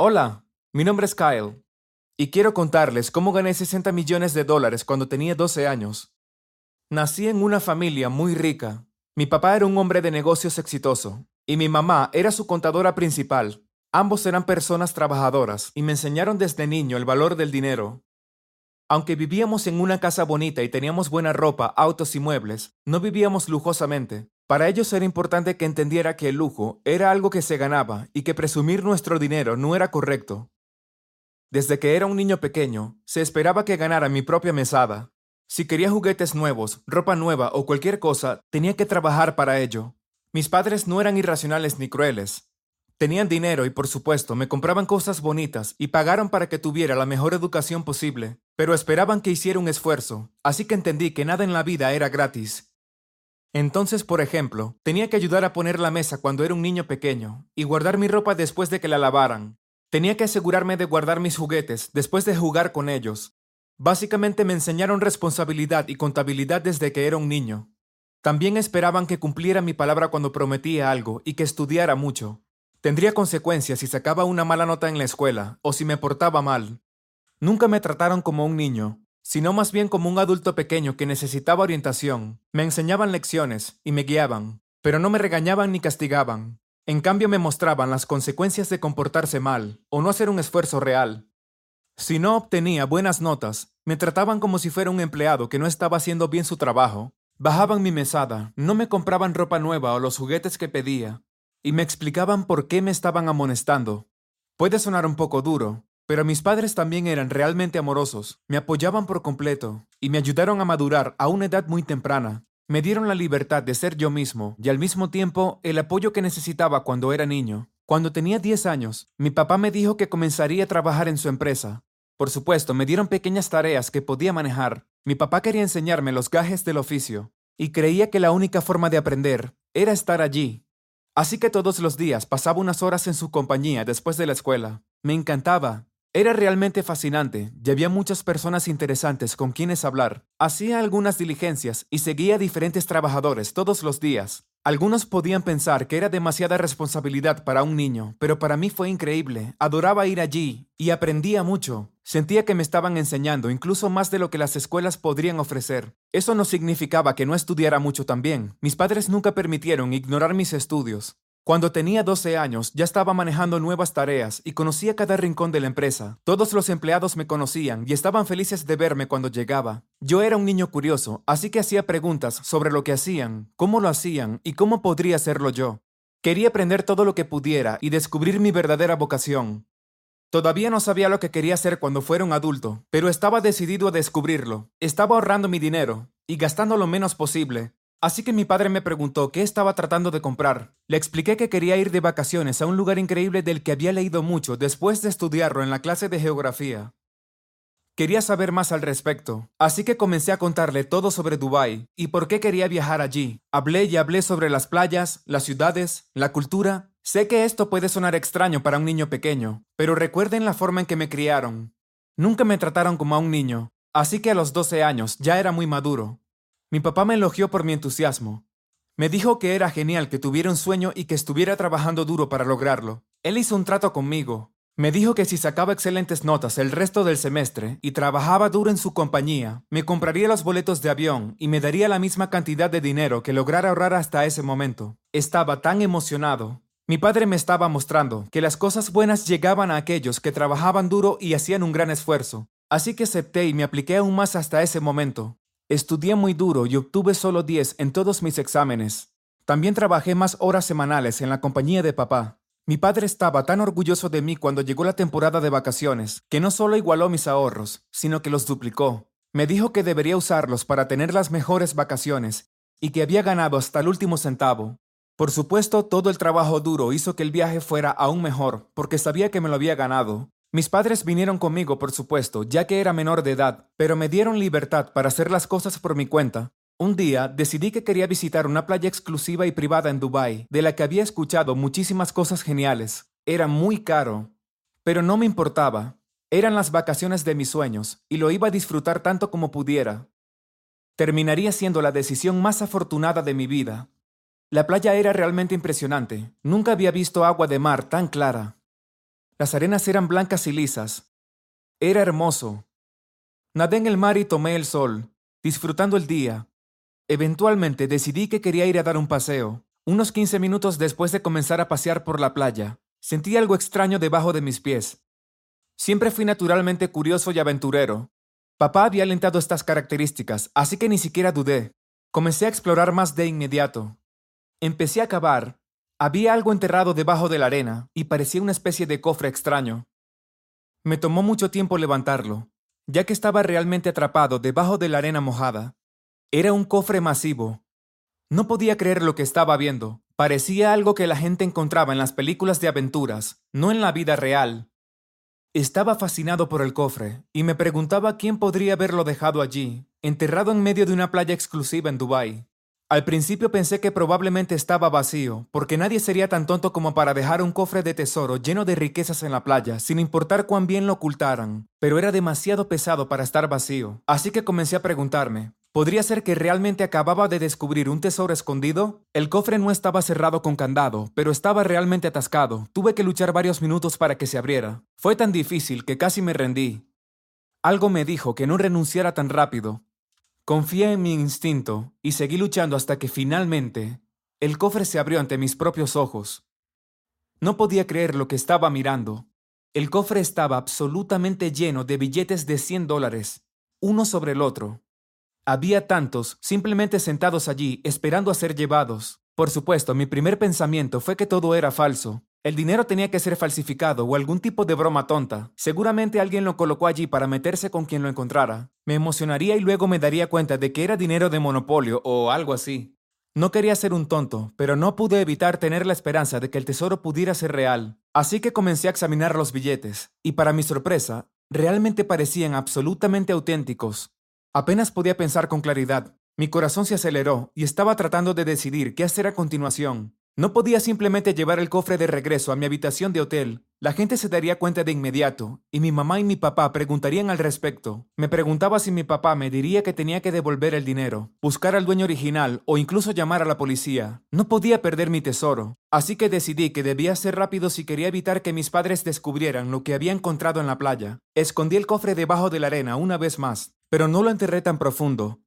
Hola, mi nombre es Kyle y quiero contarles cómo gané 60 millones de dólares cuando tenía 12 años. Nací en una familia muy rica. Mi papá era un hombre de negocios exitoso y mi mamá era su contadora principal. Ambos eran personas trabajadoras y me enseñaron desde niño el valor del dinero. Aunque vivíamos en una casa bonita y teníamos buena ropa, autos y muebles, no vivíamos lujosamente. Para ellos era importante que entendiera que el lujo era algo que se ganaba y que presumir nuestro dinero no era correcto. Desde que era un niño pequeño, se esperaba que ganara mi propia mesada. Si quería juguetes nuevos, ropa nueva o cualquier cosa, tenía que trabajar para ello. Mis padres no eran irracionales ni crueles. Tenían dinero y por supuesto me compraban cosas bonitas y pagaron para que tuviera la mejor educación posible, pero esperaban que hiciera un esfuerzo, así que entendí que nada en la vida era gratis entonces, por ejemplo, tenía que ayudar a poner la mesa cuando era un niño pequeño y guardar mi ropa después de que la lavaran. Tenía que asegurarme de guardar mis juguetes después de jugar con ellos. Básicamente me enseñaron responsabilidad y contabilidad desde que era un niño. También esperaban que cumpliera mi palabra cuando prometía algo y que estudiara mucho. Tendría consecuencias si sacaba una mala nota en la escuela o si me portaba mal. Nunca me trataron como un niño, sino más bien como un adulto pequeño que necesitaba orientación. Me enseñaban lecciones y me guiaban, pero no me regañaban ni castigaban. En cambio me mostraban las consecuencias de comportarse mal o no hacer un esfuerzo real. Si no obtenía buenas notas, me trataban como si fuera un empleado que no estaba haciendo bien su trabajo. Bajaban mi mesada, no me compraban ropa nueva o los juguetes que pedía, y me explicaban por qué me estaban amonestando. Puede sonar un poco duro, pero mis padres también eran realmente amorosos, me apoyaban por completo y me ayudaron a madurar a una edad muy temprana. Me dieron la libertad de ser yo mismo y al mismo tiempo el apoyo que necesitaba cuando era niño. Cuando tenía 10 años, mi papá me dijo que comenzaría a trabajar en su empresa. Por supuesto, me dieron pequeñas tareas que podía manejar. Mi papá quería enseñarme los gajes del oficio y creía que la única forma de aprender era estar allí. Así que todos los días pasaba unas horas en su compañía después de la escuela. Me encantaba era realmente fascinante y había muchas personas interesantes con quienes hablar. Hacía algunas diligencias y seguía a diferentes trabajadores todos los días. Algunos podían pensar que era demasiada responsabilidad para un niño, pero para mí fue increíble. Adoraba ir allí y aprendía mucho. Sentía que me estaban enseñando incluso más de lo que las escuelas podrían ofrecer. Eso no significaba que no estudiara mucho también. Mis padres nunca permitieron ignorar mis estudios. Cuando tenía 12 años ya estaba manejando nuevas tareas y conocía cada rincón de la empresa. Todos los empleados me conocían y estaban felices de verme cuando llegaba. Yo era un niño curioso, así que hacía preguntas sobre lo que hacían, cómo lo hacían y cómo podría hacerlo yo. Quería aprender todo lo que pudiera y descubrir mi verdadera vocación. Todavía no sabía lo que quería hacer cuando fuera un adulto, pero estaba decidido a descubrirlo. Estaba ahorrando mi dinero y gastando lo menos posible, Así que mi padre me preguntó qué estaba tratando de comprar. Le expliqué que quería ir de vacaciones a un lugar increíble del que había leído mucho después de estudiarlo en la clase de geografía. Quería saber más al respecto, así que comencé a contarle todo sobre Dubái y por qué quería viajar allí. Hablé y hablé sobre las playas, las ciudades, la cultura. Sé que esto puede sonar extraño para un niño pequeño, pero recuerden la forma en que me criaron. Nunca me trataron como a un niño, así que a los 12 años ya era muy maduro. Mi papá me elogió por mi entusiasmo. Me dijo que era genial que tuviera un sueño y que estuviera trabajando duro para lograrlo. Él hizo un trato conmigo. Me dijo que si sacaba excelentes notas el resto del semestre y trabajaba duro en su compañía, me compraría los boletos de avión y me daría la misma cantidad de dinero que lograra ahorrar hasta ese momento. Estaba tan emocionado. Mi padre me estaba mostrando que las cosas buenas llegaban a aquellos que trabajaban duro y hacían un gran esfuerzo. Así que acepté y me apliqué aún más hasta ese momento. Estudié muy duro y obtuve solo 10 en todos mis exámenes. También trabajé más horas semanales en la compañía de papá. Mi padre estaba tan orgulloso de mí cuando llegó la temporada de vacaciones, que no solo igualó mis ahorros, sino que los duplicó. Me dijo que debería usarlos para tener las mejores vacaciones y que había ganado hasta el último centavo. Por supuesto, todo el trabajo duro hizo que el viaje fuera aún mejor, porque sabía que me lo había ganado. Mis padres vinieron conmigo, por supuesto, ya que era menor de edad, pero me dieron libertad para hacer las cosas por mi cuenta. Un día decidí que quería visitar una playa exclusiva y privada en Dubái, de la que había escuchado muchísimas cosas geniales. Era muy caro, pero no me importaba. Eran las vacaciones de mis sueños, y lo iba a disfrutar tanto como pudiera. Terminaría siendo la decisión más afortunada de mi vida. La playa era realmente impresionante. Nunca había visto agua de mar tan clara. Las arenas eran blancas y lisas. Era hermoso. Nadé en el mar y tomé el sol, disfrutando el día. Eventualmente decidí que quería ir a dar un paseo. Unos 15 minutos después de comenzar a pasear por la playa, sentí algo extraño debajo de mis pies. Siempre fui naturalmente curioso y aventurero. Papá había alentado estas características, así que ni siquiera dudé. Comencé a explorar más de inmediato. Empecé a cavar. Había algo enterrado debajo de la arena y parecía una especie de cofre extraño. Me tomó mucho tiempo levantarlo, ya que estaba realmente atrapado debajo de la arena mojada. Era un cofre masivo. No podía creer lo que estaba viendo. Parecía algo que la gente encontraba en las películas de aventuras, no en la vida real. Estaba fascinado por el cofre y me preguntaba quién podría haberlo dejado allí, enterrado en medio de una playa exclusiva en Dubái. Al principio pensé que probablemente estaba vacío, porque nadie sería tan tonto como para dejar un cofre de tesoro lleno de riquezas en la playa, sin importar cuán bien lo ocultaran, pero era demasiado pesado para estar vacío, así que comencé a preguntarme, ¿Podría ser que realmente acababa de descubrir un tesoro escondido? El cofre no estaba cerrado con candado, pero estaba realmente atascado. Tuve que luchar varios minutos para que se abriera. Fue tan difícil que casi me rendí. Algo me dijo que no renunciara tan rápido. Confié en mi instinto y seguí luchando hasta que finalmente el cofre se abrió ante mis propios ojos. No podía creer lo que estaba mirando. El cofre estaba absolutamente lleno de billetes de 100 dólares, uno sobre el otro. Había tantos, simplemente sentados allí, esperando a ser llevados. Por supuesto, mi primer pensamiento fue que todo era falso. El dinero tenía que ser falsificado o algún tipo de broma tonta. Seguramente alguien lo colocó allí para meterse con quien lo encontrara. Me emocionaría y luego me daría cuenta de que era dinero de monopolio o algo así. No quería ser un tonto, pero no pude evitar tener la esperanza de que el tesoro pudiera ser real. Así que comencé a examinar los billetes, y para mi sorpresa, realmente parecían absolutamente auténticos. Apenas podía pensar con claridad. Mi corazón se aceleró y estaba tratando de decidir qué hacer a continuación. No podía simplemente llevar el cofre de regreso a mi habitación de hotel. La gente se daría cuenta de inmediato, y mi mamá y mi papá preguntarían al respecto. Me preguntaba si mi papá me diría que tenía que devolver el dinero, buscar al dueño original o incluso llamar a la policía. No podía perder mi tesoro, así que decidí que debía ser rápido si quería evitar que mis padres descubrieran lo que había encontrado en la playa. Escondí el cofre debajo de la arena una vez más, pero no lo enterré tan profundo.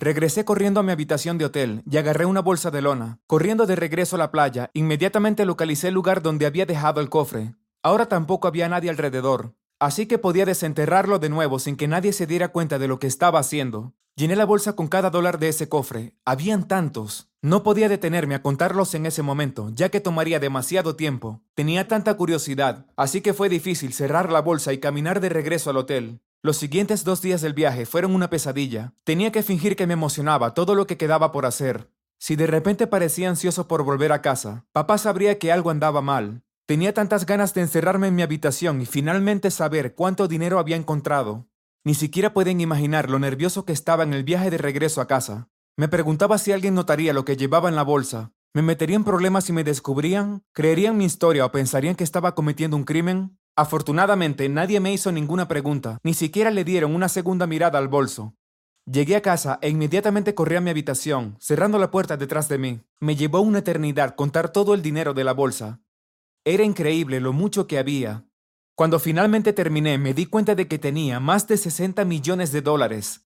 Regresé corriendo a mi habitación de hotel y agarré una bolsa de lona. Corriendo de regreso a la playa, inmediatamente localicé el lugar donde había dejado el cofre. Ahora tampoco había nadie alrededor, así que podía desenterrarlo de nuevo sin que nadie se diera cuenta de lo que estaba haciendo. Llené la bolsa con cada dólar de ese cofre. Habían tantos. No podía detenerme a contarlos en ese momento, ya que tomaría demasiado tiempo. Tenía tanta curiosidad, así que fue difícil cerrar la bolsa y caminar de regreso al hotel. Los siguientes dos días del viaje fueron una pesadilla. Tenía que fingir que me emocionaba todo lo que quedaba por hacer. Si de repente parecía ansioso por volver a casa, papá sabría que algo andaba mal. Tenía tantas ganas de encerrarme en mi habitación y finalmente saber cuánto dinero había encontrado. Ni siquiera pueden imaginar lo nervioso que estaba en el viaje de regreso a casa. Me preguntaba si alguien notaría lo que llevaba en la bolsa. ¿Me metería en problemas si me descubrían? ¿Creerían mi historia o pensarían que estaba cometiendo un crimen? Afortunadamente, nadie me hizo ninguna pregunta, ni siquiera le dieron una segunda mirada al bolso. Llegué a casa e inmediatamente corrí a mi habitación, cerrando la puerta detrás de mí. Me llevó una eternidad contar todo el dinero de la bolsa. Era increíble lo mucho que había. Cuando finalmente terminé, me di cuenta de que tenía más de 60 millones de dólares.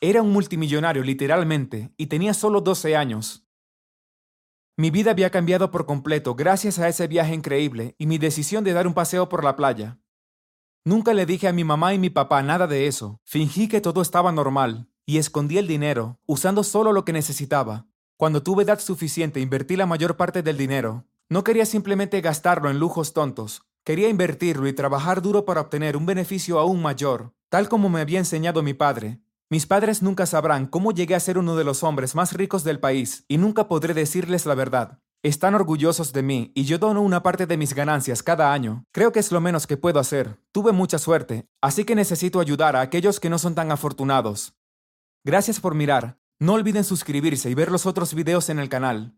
Era un multimillonario literalmente, y tenía solo 12 años. Mi vida había cambiado por completo gracias a ese viaje increíble y mi decisión de dar un paseo por la playa. Nunca le dije a mi mamá y mi papá nada de eso. Fingí que todo estaba normal y escondí el dinero, usando solo lo que necesitaba. Cuando tuve edad suficiente, invertí la mayor parte del dinero. No quería simplemente gastarlo en lujos tontos. Quería invertirlo y trabajar duro para obtener un beneficio aún mayor, tal como me había enseñado mi padre. Mis padres nunca sabrán cómo llegué a ser uno de los hombres más ricos del país y nunca podré decirles la verdad. Están orgullosos de mí y yo dono una parte de mis ganancias cada año. Creo que es lo menos que puedo hacer. Tuve mucha suerte, así que necesito ayudar a aquellos que no son tan afortunados. Gracias por mirar. No olviden suscribirse y ver los otros videos en el canal.